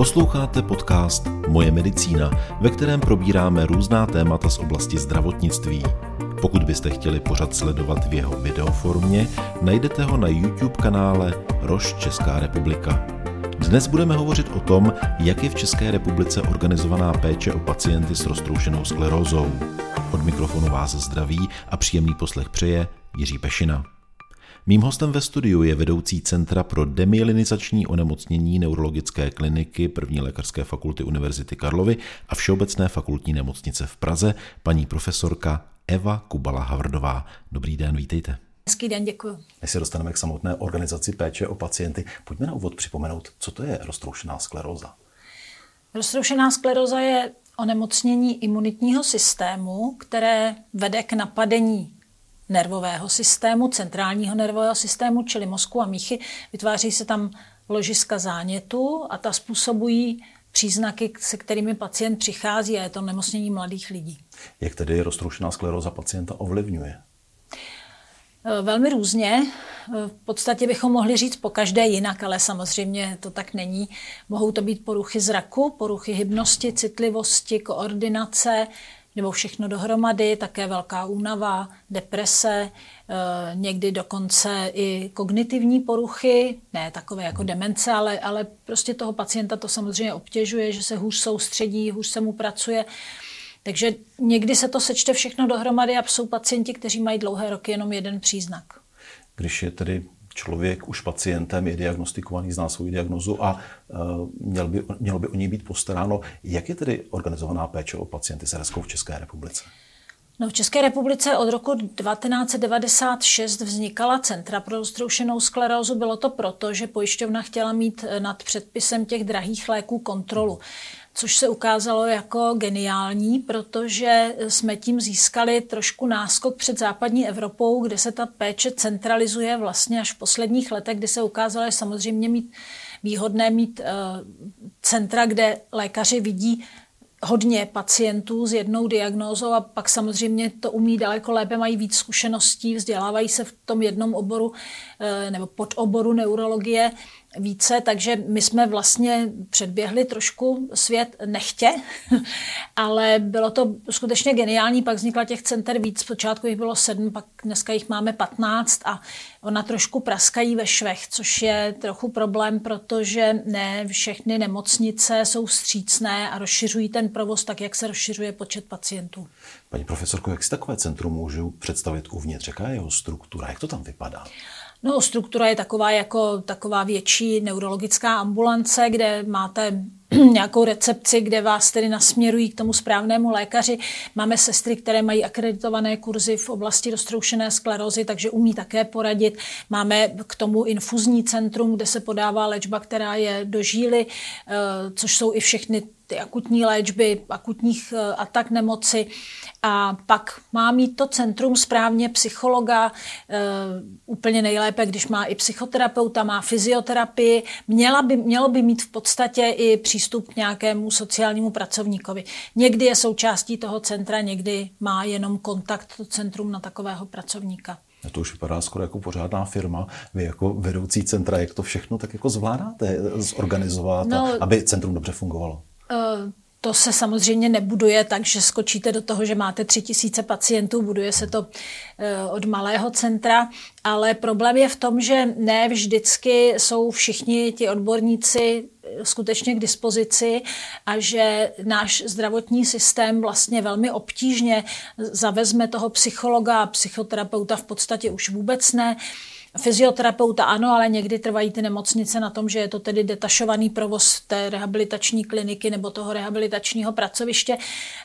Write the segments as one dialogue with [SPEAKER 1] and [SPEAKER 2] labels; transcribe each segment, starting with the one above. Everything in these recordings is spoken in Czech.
[SPEAKER 1] Posloucháte podcast Moje medicína, ve kterém probíráme různá témata z oblasti zdravotnictví. Pokud byste chtěli pořad sledovat v jeho videoformě, najdete ho na YouTube kanále Roš Česká republika. Dnes budeme hovořit o tom, jak je v České republice organizovaná péče o pacienty s roztroušenou sklerózou. Od mikrofonu vás zdraví a příjemný poslech přeje Jiří Pešina. Mým hostem ve studiu je vedoucí Centra pro demyelinizační onemocnění neurologické kliniky první lékařské fakulty Univerzity Karlovy a Všeobecné fakultní nemocnice v Praze, paní profesorka Eva Kubala Havrdová. Dobrý den, vítejte.
[SPEAKER 2] Hezký den, děkuji.
[SPEAKER 1] Než se dostaneme k samotné organizaci péče o pacienty, pojďme na úvod připomenout, co to je roztroušená skleróza.
[SPEAKER 2] Roztroušená skleróza je onemocnění imunitního systému, které vede k napadení nervového systému, centrálního nervového systému, čili mozku a míchy. Vytváří se tam ložiska zánětu a ta způsobují příznaky, se kterými pacient přichází a je to nemocnění mladých lidí.
[SPEAKER 1] Jak tedy roztroušená skleróza pacienta ovlivňuje?
[SPEAKER 2] E, velmi různě. E, v podstatě bychom mohli říct po každé jinak, ale samozřejmě to tak není. Mohou to být poruchy zraku, poruchy hybnosti, citlivosti, koordinace, nebo všechno dohromady, také velká únava, deprese, eh, někdy dokonce i kognitivní poruchy, ne takové jako demence, ale, ale prostě toho pacienta to samozřejmě obtěžuje, že se hůř soustředí, hůř se mu pracuje. Takže někdy se to sečte všechno dohromady a jsou pacienti, kteří mají dlouhé roky jenom jeden příznak.
[SPEAKER 1] Když je tedy člověk už pacientem je diagnostikovaný, zná svou diagnozu a uh, měl by, mělo by o něj být postaráno. Jak je tedy organizovaná péče o pacienty s RSK v České republice?
[SPEAKER 2] No, v České republice od roku 1996 vznikala centra pro roztroušenou sklerózu. Bylo to proto, že pojišťovna chtěla mít nad předpisem těch drahých léků kontrolu což se ukázalo jako geniální, protože jsme tím získali trošku náskok před západní Evropou, kde se ta péče centralizuje vlastně až v posledních letech, kdy se ukázalo, že samozřejmě mít výhodné mít uh, centra, kde lékaři vidí hodně pacientů s jednou diagnózou a pak samozřejmě to umí daleko lépe, mají víc zkušeností, vzdělávají se v tom jednom oboru eh, nebo pod oboru neurologie více, takže my jsme vlastně předběhli trošku svět nechtě, ale bylo to skutečně geniální, pak vznikla těch center víc, počátku jich bylo sedm, pak dneska jich máme patnáct a ona trošku praskají ve švech, což je trochu problém, protože ne všechny nemocnice jsou střícné a rozšiřují ten provoz tak, jak se rozšiřuje počet pacientů.
[SPEAKER 1] Paní profesorko, jak si takové centrum můžu představit uvnitř? Jaká je jeho struktura? Jak to tam vypadá?
[SPEAKER 2] No, struktura je taková jako taková větší neurologická ambulance, kde máte nějakou recepci, kde vás tedy nasměrují k tomu správnému lékaři. Máme sestry, které mají akreditované kurzy v oblasti roztroušené sklerózy, takže umí také poradit. Máme k tomu infuzní centrum, kde se podává léčba, která je do žíly, eh, což jsou i všechny ty akutní léčby, akutních eh, atak nemoci. A pak má mít to centrum správně psychologa, e, úplně nejlépe, když má i psychoterapeuta, má fyzioterapii. Měla by, mělo by mít v podstatě i přístup k nějakému sociálnímu pracovníkovi. Někdy je součástí toho centra, někdy má jenom kontakt to centrum na takového pracovníka.
[SPEAKER 1] To už vypadá skoro jako pořádná firma. Vy jako vedoucí centra, jak to všechno tak jako zvládáte zorganizovat, no, aby centrum dobře fungovalo?
[SPEAKER 2] Uh, to se samozřejmě nebuduje tak, že skočíte do toho, že máte tři tisíce pacientů, buduje se to eh, od malého centra, ale problém je v tom, že ne vždycky jsou všichni ti odborníci eh, skutečně k dispozici a že náš zdravotní systém vlastně velmi obtížně zavezme toho psychologa a psychoterapeuta v podstatě už vůbec ne. Fyzioterapeuta ano, ale někdy trvají ty nemocnice na tom, že je to tedy detašovaný provoz té rehabilitační kliniky nebo toho rehabilitačního pracoviště.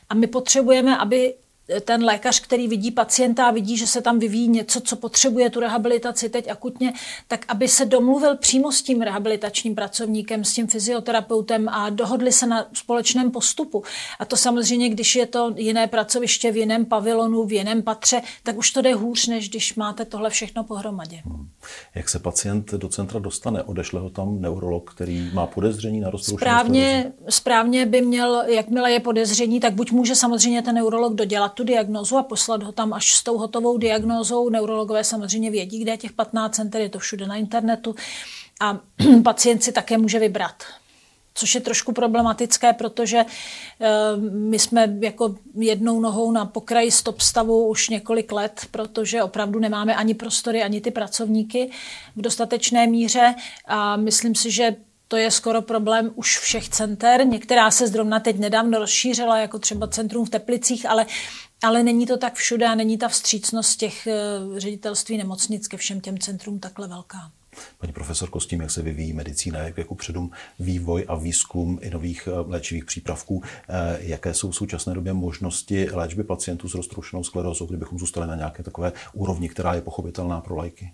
[SPEAKER 2] A my potřebujeme, aby ten lékař, který vidí pacienta a vidí, že se tam vyvíjí něco, co potřebuje tu rehabilitaci teď akutně, tak aby se domluvil přímo s tím rehabilitačním pracovníkem, s tím fyzioterapeutem a dohodli se na společném postupu. A to samozřejmě, když je to jiné pracoviště v jiném pavilonu, v jiném patře, tak už to jde hůř, než když máte tohle všechno pohromadě. Hmm.
[SPEAKER 1] Jak se pacient do centra dostane? Odešle ho tam neurolog, který má podezření na roztroušenou
[SPEAKER 2] správně, správně by měl, jakmile je podezření, tak buď může samozřejmě ten neurolog dodělat tu diagnózu a poslat ho tam až s tou hotovou diagnózou. Neurologové samozřejmě vědí, kde je těch 15 center, je to všude na internetu a pacient si také může vybrat. což je trošku problematické, protože eh, my jsme jako jednou nohou na pokraji stop stavu už několik let, protože opravdu nemáme ani prostory, ani ty pracovníky v dostatečné míře a myslím si, že to je skoro problém už všech center. Některá se zrovna teď nedávno rozšířila, jako třeba centrum v Teplicích, ale, ale není to tak všude a není ta vstřícnost těch eh, ředitelství nemocnic ke všem těm centrům takhle velká.
[SPEAKER 1] Paní profesorko, s tím, jak se vyvíjí medicína, jak jako předům vývoj a výzkum i nových eh, léčivých přípravků, eh, jaké jsou v současné době možnosti léčby pacientů s roztroušenou sklerózou, kdybychom zůstali na nějaké takové úrovni, která je pochopitelná pro lajky?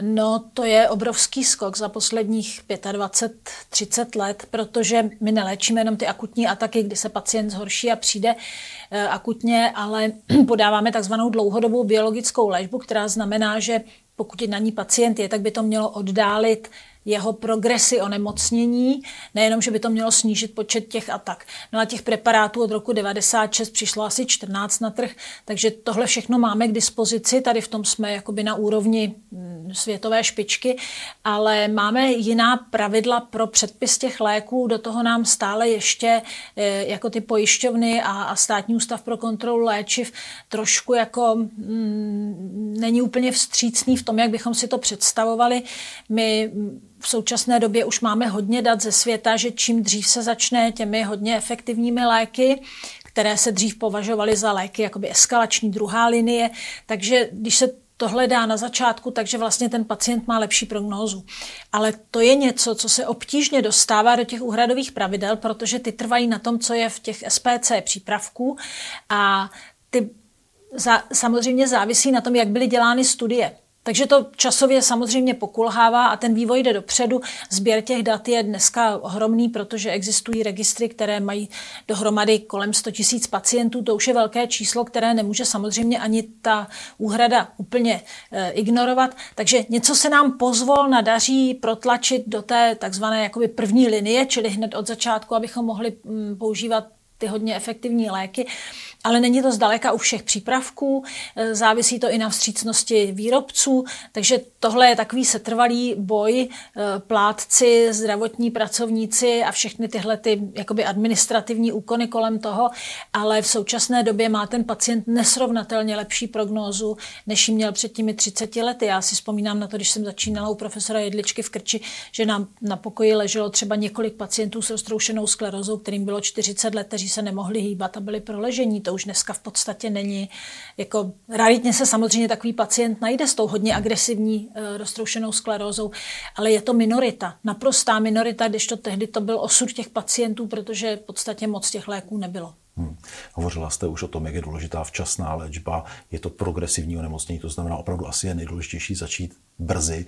[SPEAKER 2] No, to je obrovský skok za posledních 25-30 let, protože my neléčíme jenom ty akutní ataky, kdy se pacient zhorší a přijde eh, akutně, ale podáváme takzvanou dlouhodobou biologickou léčbu, která znamená, že pokud na ní pacient je, tak by to mělo oddálit jeho progresy onemocnění, nejenom, že by to mělo snížit počet těch atak. No a těch preparátů od roku 96 přišlo asi 14 na trh, takže tohle všechno máme k dispozici, tady v tom jsme jakoby na úrovni mm, světové špičky, ale máme jiná pravidla pro předpis těch léků, do toho nám stále ještě eh, jako ty pojišťovny a, a státní ústav pro kontrolu léčiv trošku jako mm, není úplně vstřícný v tom, jak bychom si to představovali. My v současné době už máme hodně dat ze světa, že čím dřív se začne těmi hodně efektivními léky, které se dřív považovaly za léky jakoby eskalační druhá linie, takže když se to hledá na začátku, takže vlastně ten pacient má lepší prognózu. Ale to je něco, co se obtížně dostává do těch úhradových pravidel, protože ty trvají na tom, co je v těch SPC přípravků a ty za, samozřejmě závisí na tom, jak byly dělány studie. Takže to časově samozřejmě pokulhává a ten vývoj jde dopředu. Sběr těch dat je dneska ohromný, protože existují registry, které mají dohromady kolem 100 000 pacientů. To už je velké číslo, které nemůže samozřejmě ani ta úhrada úplně e, ignorovat. Takže něco se nám pozvol nadaří protlačit do té takzvané jakoby první linie, čili hned od začátku, abychom mohli mm, používat ty hodně efektivní léky, ale není to zdaleka u všech přípravků, e, závisí to i na vstřícnosti výrobců, takže tohle je takový setrvalý boj, e, plátci, zdravotní pracovníci a všechny tyhle ty jakoby administrativní úkony kolem toho, ale v současné době má ten pacient nesrovnatelně lepší prognózu, než ji měl před těmi 30 lety. Já si vzpomínám na to, když jsem začínala u profesora Jedličky v Krči, že nám na pokoji leželo třeba několik pacientů s roztroušenou sklerozou, kterým bylo 40 let, kteří se nemohli hýbat a byli proležení. To už dneska v podstatě není. Jako raritně se samozřejmě takový pacient najde s tou hodně agresivní e, roztroušenou sklerózou, ale je to minorita, naprostá minorita, když to tehdy to byl osud těch pacientů, protože v podstatě moc těch léků nebylo. Hmm.
[SPEAKER 1] Hovořila jste už o tom, jak je důležitá včasná léčba. Je to progresivní onemocnění, to znamená opravdu asi je nejdůležitější začít brzy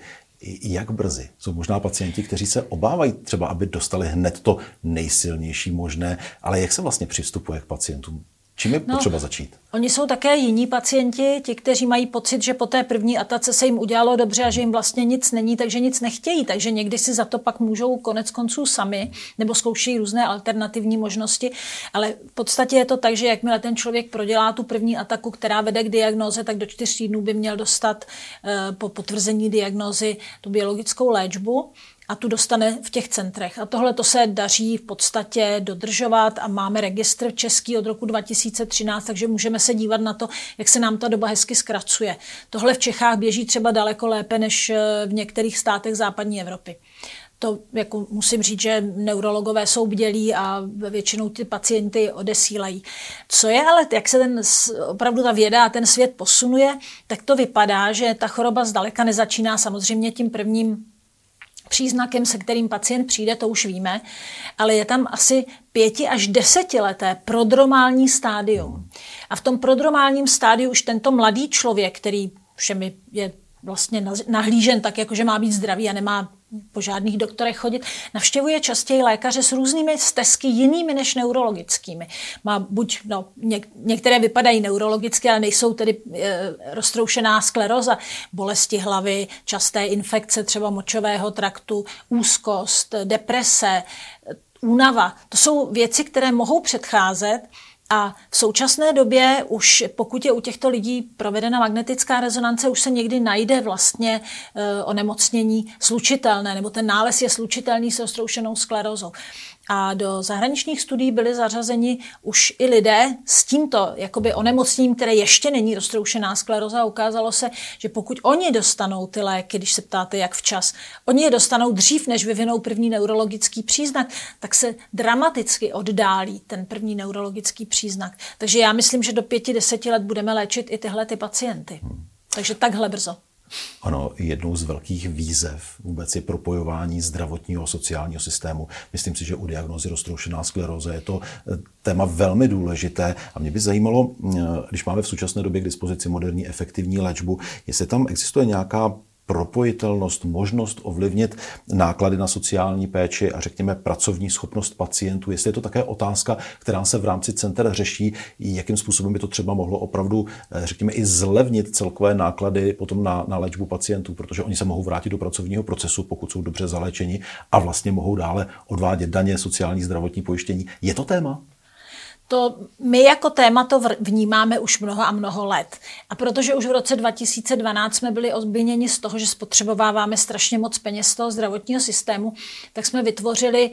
[SPEAKER 1] jak brzy? Jsou možná pacienti, kteří se obávají třeba, aby dostali hned to nejsilnější možné, ale jak se vlastně přistupuje k pacientům? Čím je no, potřeba začít?
[SPEAKER 2] Oni jsou také jiní pacienti, ti, kteří mají pocit, že po té první atace se jim udělalo dobře a že jim vlastně nic není, takže nic nechtějí. Takže někdy si za to pak můžou konec konců sami nebo zkoušejí různé alternativní možnosti. Ale v podstatě je to tak, že jakmile ten člověk prodělá tu první ataku, která vede k diagnoze, tak do čtyř týdnů by měl dostat eh, po potvrzení diagnózy tu biologickou léčbu a tu dostane v těch centrech. A tohle to se daří v podstatě dodržovat a máme registr český od roku 2013, takže můžeme se dívat na to, jak se nám ta doba hezky zkracuje. Tohle v Čechách běží třeba daleko lépe než eh, v některých státech západní Evropy. To jako musím říct, že neurologové jsou bdělí a většinou ty pacienty odesílají. Co je ale, jak se ten, opravdu ta věda a ten svět posunuje, tak to vypadá, že ta choroba zdaleka nezačíná samozřejmě tím prvním příznakem, se kterým pacient přijde, to už víme, ale je tam asi pěti až desetileté prodromální stádium. A v tom prodromálním stádiu už tento mladý člověk, který všemi je vlastně nahlížen tak, jako že má být zdravý a nemá po žádných doktorech chodit, navštěvuje častěji lékaře s různými stezky jinými než neurologickými. Má buď, no, něk, některé vypadají neurologicky, ale nejsou tedy e, roztroušená skleroza, bolesti hlavy, časté infekce třeba močového traktu, úzkost, deprese, únava. To jsou věci, které mohou předcházet A v současné době už, pokud je u těchto lidí provedena magnetická rezonance, už se někdy najde vlastně e, onemocnění slučitelné, nebo ten nález je slučitelný s roztroušenou sklerózou. A do zahraničních studií byly zařazeni už i lidé s tímto jakoby onemocněním, které ještě není roztroušená skleroza. Ukázalo se, že pokud oni dostanou ty léky, když se ptáte, jak včas, oni je dostanou dřív, než vyvinou první neurologický příznak, tak se dramaticky oddálí ten první neurologický příznak. Takže já myslím, že do pěti, deseti let budeme léčit i tyhle ty pacienty. Takže takhle brzo.
[SPEAKER 1] Ano, jednou z velkých výzev vůbec je propojování zdravotního a sociálního systému. Myslím si, že u diagnozy roztroušená skleróza je to eh, téma velmi důležité a mě by zajímalo, eh, když máme v současné době k dispozici moderní efektivní léčbu, jestli tam existuje nějaká propojitelnost, možnost ovlivnit náklady na sociální péči a řekněme pracovní schopnost pacientů. Jestli je to také otázka, která se v rámci center řeší, jakým způsobem by to třeba mohlo opravdu, eh, řekněme, i zlevnit celkové náklady potom na, na léčbu pacientů, protože oni se mohou vrátit do pracovního procesu, pokud jsou dobře zaléčeni a vlastně mohou dále odvádět daně, sociální, zdravotní pojištění. Je to téma?
[SPEAKER 2] To my jako téma to vnímáme už mnoho a mnoho let. A protože už v roce 2012 jsme byli obviněni z toho, že spotřebováváme strašně moc peněz z toho zdravotního systému, tak jsme vytvořili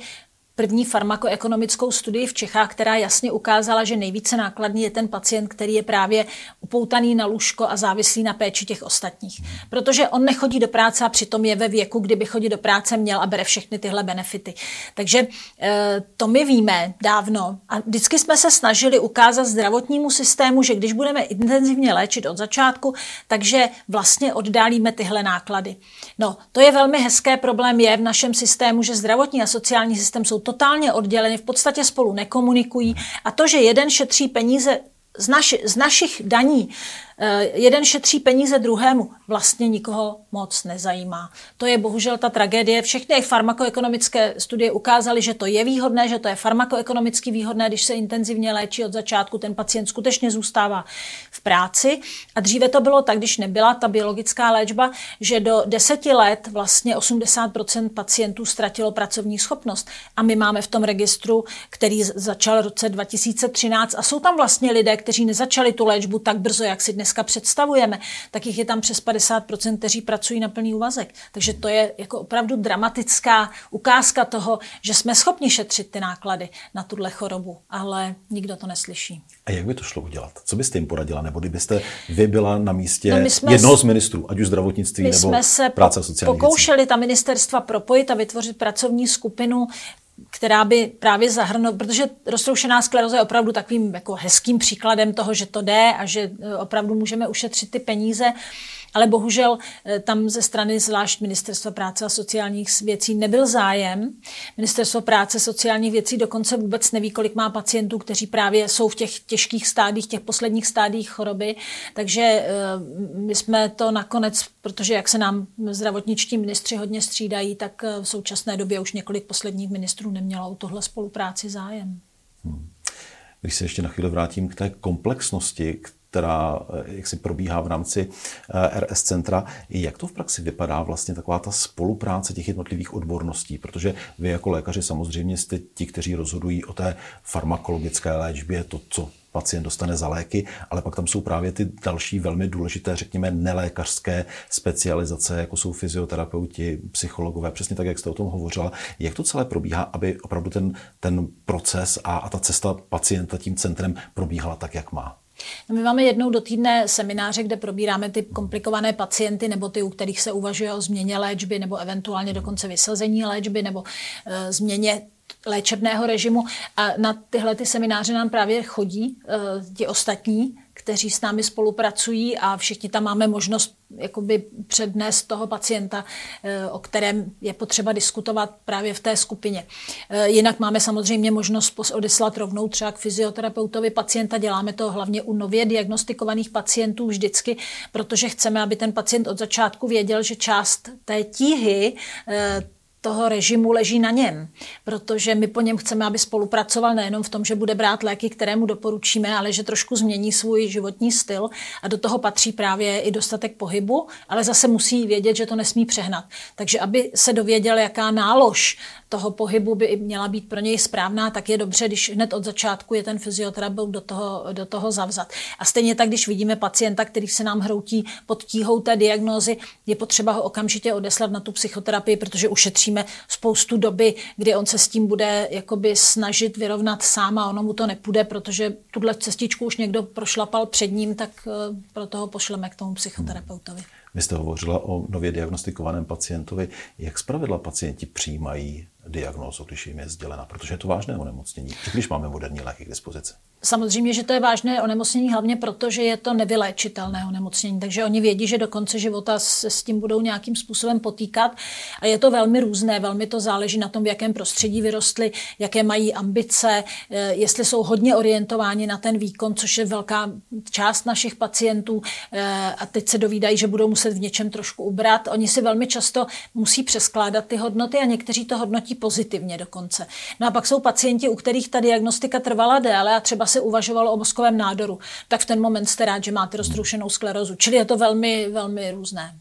[SPEAKER 2] první farmakoekonomickou studii v Čechách, která jasně ukázala, že nejvíce nákladný je ten pacient, který je právě upoutaný na lůžko a závislý na péči těch ostatních. Protože on nechodí do práce a přitom je ve věku, kdyby chodit do práce měl a bere všechny tyhle benefity. Takže eh, to my víme dávno a vždycky jsme se snažili ukázat zdravotnímu systému, že když budeme intenzivně léčit od začátku, takže vlastně oddálíme tyhle náklady. No, to je velmi hezké problém je v našem systému, že zdravotní a sociální systém jsou totálně odděleny, v podstatě spolu nekomunikují. A to, že jeden šetří peníze z, naši, z našich daní jeden šetří peníze druhému, vlastně nikoho moc nezajímá. To je bohužel ta tragédie. Všechny farmakoekonomické studie ukázaly, že to je výhodné, že to je farmakoekonomicky výhodné, když se intenzivně léčí od začátku, ten pacient skutečně zůstává v práci. A dříve to bylo tak, když nebyla ta biologická léčba, že do deseti let vlastně 80% pacientů ztratilo pracovní schopnost. A my máme v tom registru, který začal v roce 2013 a jsou tam vlastně lidé, kteří nezačali tu léčbu tak brzo, jak si dnes dneska představujeme, tak jich je tam přes 50%, kteří pracují na plný úvazek. Takže to je jako opravdu dramatická ukázka toho, že jsme schopni šetřit ty náklady na tuhle chorobu, ale nikdo to neslyší.
[SPEAKER 1] A jak by to šlo udělat? Co byste jim poradila? Nebo kdybyste vy byla na místě no jednoho z ministrů, ať už zdravotnictví
[SPEAKER 2] my
[SPEAKER 1] nebo
[SPEAKER 2] jsme se
[SPEAKER 1] práce a sociální
[SPEAKER 2] pokoušeli věcí. ta ministerstva propojit a vytvořit pracovní skupinu která by právě zahrnula, protože roztroušená skleroza je opravdu takovým jako hezkým příkladem toho, že to jde a že e, opravdu můžeme ušetřit ty peníze. Ale bohužel eh, tam ze strany zvlášť Ministerstva práce a sociálních věcí nebyl zájem. Ministerstvo práce a sociálních věcí dokonce vůbec neví, kolik má pacientů, kteří právě jsou v těch těžkých stádích, těch posledních stádích choroby. Takže eh, my jsme to nakonec, protože jak se nám zdravotničtí ministři hodně střídají, tak eh, v současné době už několik posledních ministrů nemělo o tohle spolupráci zájem. Hmm.
[SPEAKER 1] Když se ještě na chvíli vrátím k té komplexnosti, která eh, jak si probíhá v rámci eh, RS centra. Jak to v praxi vypadá vlastně taková ta spolupráce těch jednotlivých odborností? Protože vy jako lékaři samozřejmě jste ti, kteří rozhodují o té farmakologické léčbě, to, co pacient dostane za léky, ale pak tam jsou právě ty další velmi důležité, řekněme, nelékařské specializace, jako jsou fyzioterapeuti, psychologové, přesně tak, jak jste o tom hovořila. Jak to celé probíhá, aby opravdu ten, ten proces a, a ta cesta pacienta tím centrem probíhala tak, jak má?
[SPEAKER 2] No my máme jednou do týdne semináře, kde probíráme ty komplikované pacienty nebo ty, u kterých se uvažuje o změně léčby nebo eventuálně dokonce vysazení léčby nebo e, změně léčebného režimu. A na tyhle ty semináře nám právě chodí e, ti ostatní, kteří s námi spolupracují a všichni tam máme možnost jakoby přednést toho pacienta, eh, o kterém je potřeba diskutovat právě v té skupině. Eh, jinak máme samozřejmě možnost odeslat rovnou třeba k fyzioterapeutovi pacienta. Děláme to hlavně u nově diagnostikovaných pacientů vždycky, protože chceme, aby ten pacient od začátku věděl, že část té tíhy eh, toho režimu leží na něm, protože my po něm chceme, aby spolupracoval nejenom v tom, že bude brát léky, které mu doporučíme, ale že trošku změní svůj životní styl a do toho patří právě i dostatek pohybu, ale zase musí vědět, že to nesmí přehnat. Takže aby se dověděl, jaká nálož toho pohybu by měla být pro něj správná, tak je dobře, když hned od začátku je ten fyzioterapeut do toho, do toho zavzat. A stejně tak, když vidíme pacienta, který se nám hroutí pod tíhou té diagnózy, je potřeba ho okamžitě odeslat na tu psychoterapii, protože ušetříme spoustu doby, kdy on se s tím bude jakoby snažit vyrovnat sám a ono mu to nepůjde, protože tuhle cestičku už někdo prošlapal před ním, tak eh, pro toho pošleme k tomu psychoterapeutovi.
[SPEAKER 1] Vy jste hovořila o nově diagnostikovaném pacientovi. Jak zpravidla pacienti přijímají diagnózu, když jim je sdělena? Protože je to vážné onemocnění, když máme moderní léky k dispozici.
[SPEAKER 2] Samozřejmě, že to je vážné onemocnění, hlavně proto, že je to nevyléčitelné onemocnění. Takže oni vědí, že do konce života se s tím budou nějakým způsobem potýkat. A je to velmi různé, velmi to záleží na tom, v jakém prostředí vyrostli, jaké mají ambice, eh, jestli jsou hodně orientováni na ten výkon, což je velká část našich pacientů. Eh, a teď se dovídají, že budou muset v něčem trošku ubrat. Oni si velmi často musí přeskládat ty hodnoty a někteří to hodnotí pozitivně dokonce. No a pak jsou pacienti, u kterých ta diagnostika trvala déle a třeba se uvažovalo o mozkovém nádoru, tak v ten moment jste rád, že máte roztroušenou sklerozu. Čili je to velmi, velmi různé.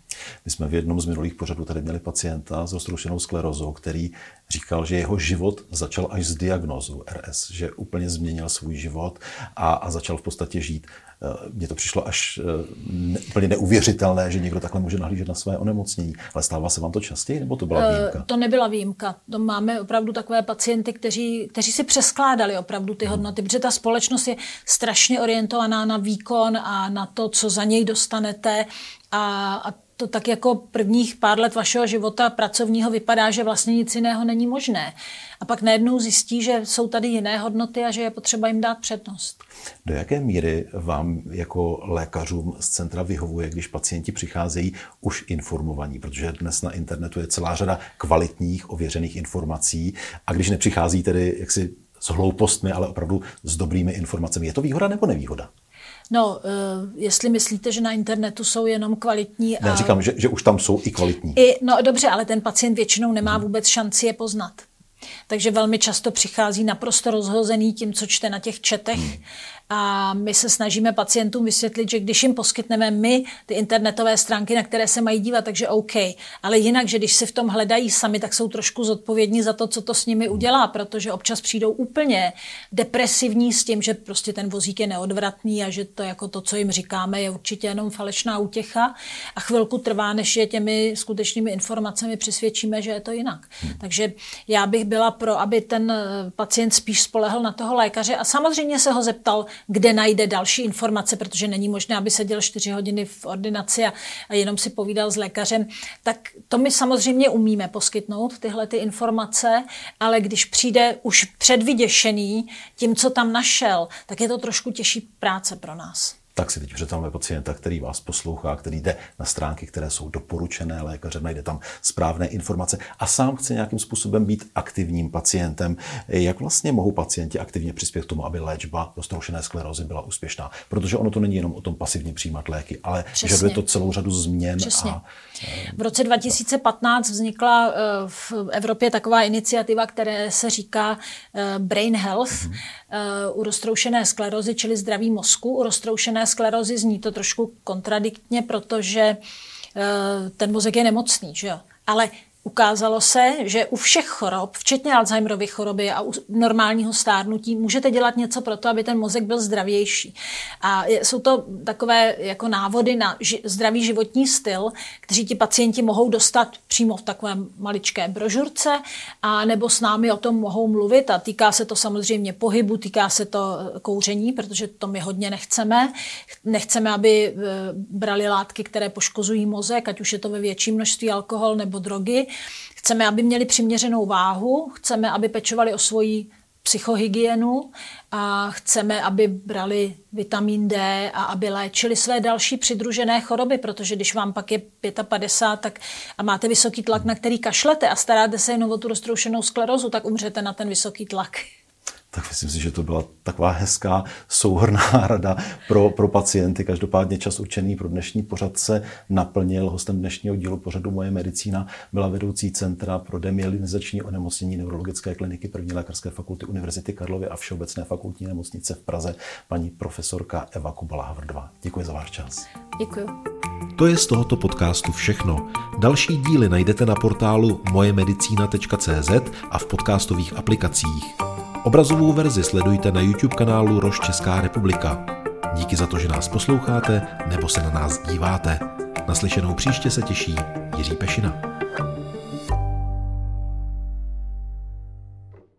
[SPEAKER 1] My jsme v jednom z minulých pořadů tady měli pacienta s roztroušenou sklerózou, který říkal, že jeho život začal až s diagnózou RS, že úplně změnil svůj život a, a začal v podstatě žít. Eh, mně to přišlo až eh, ne, úplně neuvěřitelné, že někdo takhle může nahlížet na své onemocnění. Ale stává se vám to častěji, nebo to byla eh, výjimka?
[SPEAKER 2] To nebyla výjimka. To máme opravdu takové pacienty, kteří, kteří si přeskládali opravdu ty hodnoty, protože ta společnost je strašně orientovaná na výkon a na to, co za něj dostanete. A, a to tak jako prvních pár let vašeho života pracovního vypadá, že vlastně nic jiného není možné. A pak najednou zjistí, že jsou tady jiné hodnoty a že je potřeba jim dát přednost.
[SPEAKER 1] Do jaké míry vám jako lékařům z centra vyhovuje, když pacienti přicházejí už informovaní, protože dnes na internetu je celá řada kvalitních, ověřených informací a když nepřichází tedy jaksi s hloupostmi, ale opravdu s dobrými informacemi. Je to výhoda nebo nevýhoda?
[SPEAKER 2] No, uh, jestli myslíte, že na internetu jsou jenom kvalitní...
[SPEAKER 1] A... Ne, říkám, že, že už tam jsou i kvalitní.
[SPEAKER 2] I, no dobře, ale ten pacient většinou nemá vůbec šanci je poznat. Takže velmi často přichází naprosto rozhozený tím, co čte na těch četech. Hmm. A my se snažíme pacientům vysvětlit, že když jim poskytneme my ty internetové stránky, na které se mají dívat, takže OK. Ale jinak, že když se v tom hledají sami, tak jsou trošku zodpovědní za to, co to s nimi udělá, protože občas přijdou úplně depresivní s tím, že prostě ten vozík je neodvratný a že to jako to, co jim říkáme, je určitě jenom falešná útěcha. A chvilku trvá, než je těmi skutečnými informacemi přesvědčíme, že je to jinak. Hmm. Takže já bych byla pro, aby ten pacient spíš spolehl na toho lékaře a samozřejmě se ho zeptal, kde najde další informace, protože není možné, aby seděl čtyři hodiny v ordinaci a, a jenom si povídal s lékařem. Tak to my samozřejmě umíme poskytnout, tyhle ty informace, ale když přijde už předvyděšený tím, co tam našel, tak je to trošku těžší práce pro nás
[SPEAKER 1] tak si teď představme pacienta, který vás poslouchá, který jde na stránky, které jsou doporučené lékaře, najde tam správné informace a sám chce nějakým způsobem být aktivním pacientem. Jak vlastně mohou pacienti aktivně přispět k tomu, aby léčba roztroušené sklerózy byla úspěšná? Protože ono to není jenom o tom pasivně přijímat léky, ale že to celou řadu změn.
[SPEAKER 2] Přesně. A, v roce 2015 vznikla eh, v Evropě taková iniciativa, které se říká eh, Brain Health mm-hmm. u roztroušené sklerózy, čili zdraví mozku. U roztroušené sklerózy zní to trošku kontradiktně, protože ten mozek je nemocný, že jo? Ale Ukázalo se, že u všech chorob, včetně Alzheimerovy choroby a u normálního stárnutí, můžete dělat něco pro to, aby ten mozek byl zdravější. A jsou to takové jako návody na ži- zdravý životní styl, kteří ti pacienti mohou dostat přímo v takovém maličké brožurce, a nebo s námi o tom mohou mluvit. A týká se to samozřejmě pohybu, týká se to e, kouření, protože to my hodně nechceme. Nechceme, aby e, brali látky, které poškozují mozek, ať už je to ve větším množství alkohol nebo drogy. Chceme, aby měli přiměřenou váhu, chceme, aby pečovali o svoji psychohygienu a chceme, aby brali vitamin D a aby léčili své další přidružené choroby, protože když vám pak je 55 tak a máte vysoký tlak, na který kašlete a staráte se jenom o tu roztroušenou sklerozu, tak umřete na ten vysoký tlak.
[SPEAKER 1] Tak myslím si, že to byla taková hezká souhrná rada pro, pro pacienty. Každopádně čas určený pro dnešní pořad se naplnil. Hostem dnešního dílu pořadu Moje medicína byla vedoucí Centra pro demyelinizační onemocnění neurologické kliniky první lékařské fakulty Univerzity Karlovy a Všeobecné fakultní nemocnice v Praze paní profesorka Eva Kubala Havrdová. Děkuji za váš čas.
[SPEAKER 2] Děkuji.
[SPEAKER 1] To je z tohoto podcastu všechno. Další díly najdete na portálu mojemedicina.cz a v podcastových aplikacích. Obrazovou verzi sledujte na YouTube kanálu Roš Česká republika. Díky za to, že nás posloucháte nebo se na nás díváte. Naslyšenou příště se těší Jiří Pešina.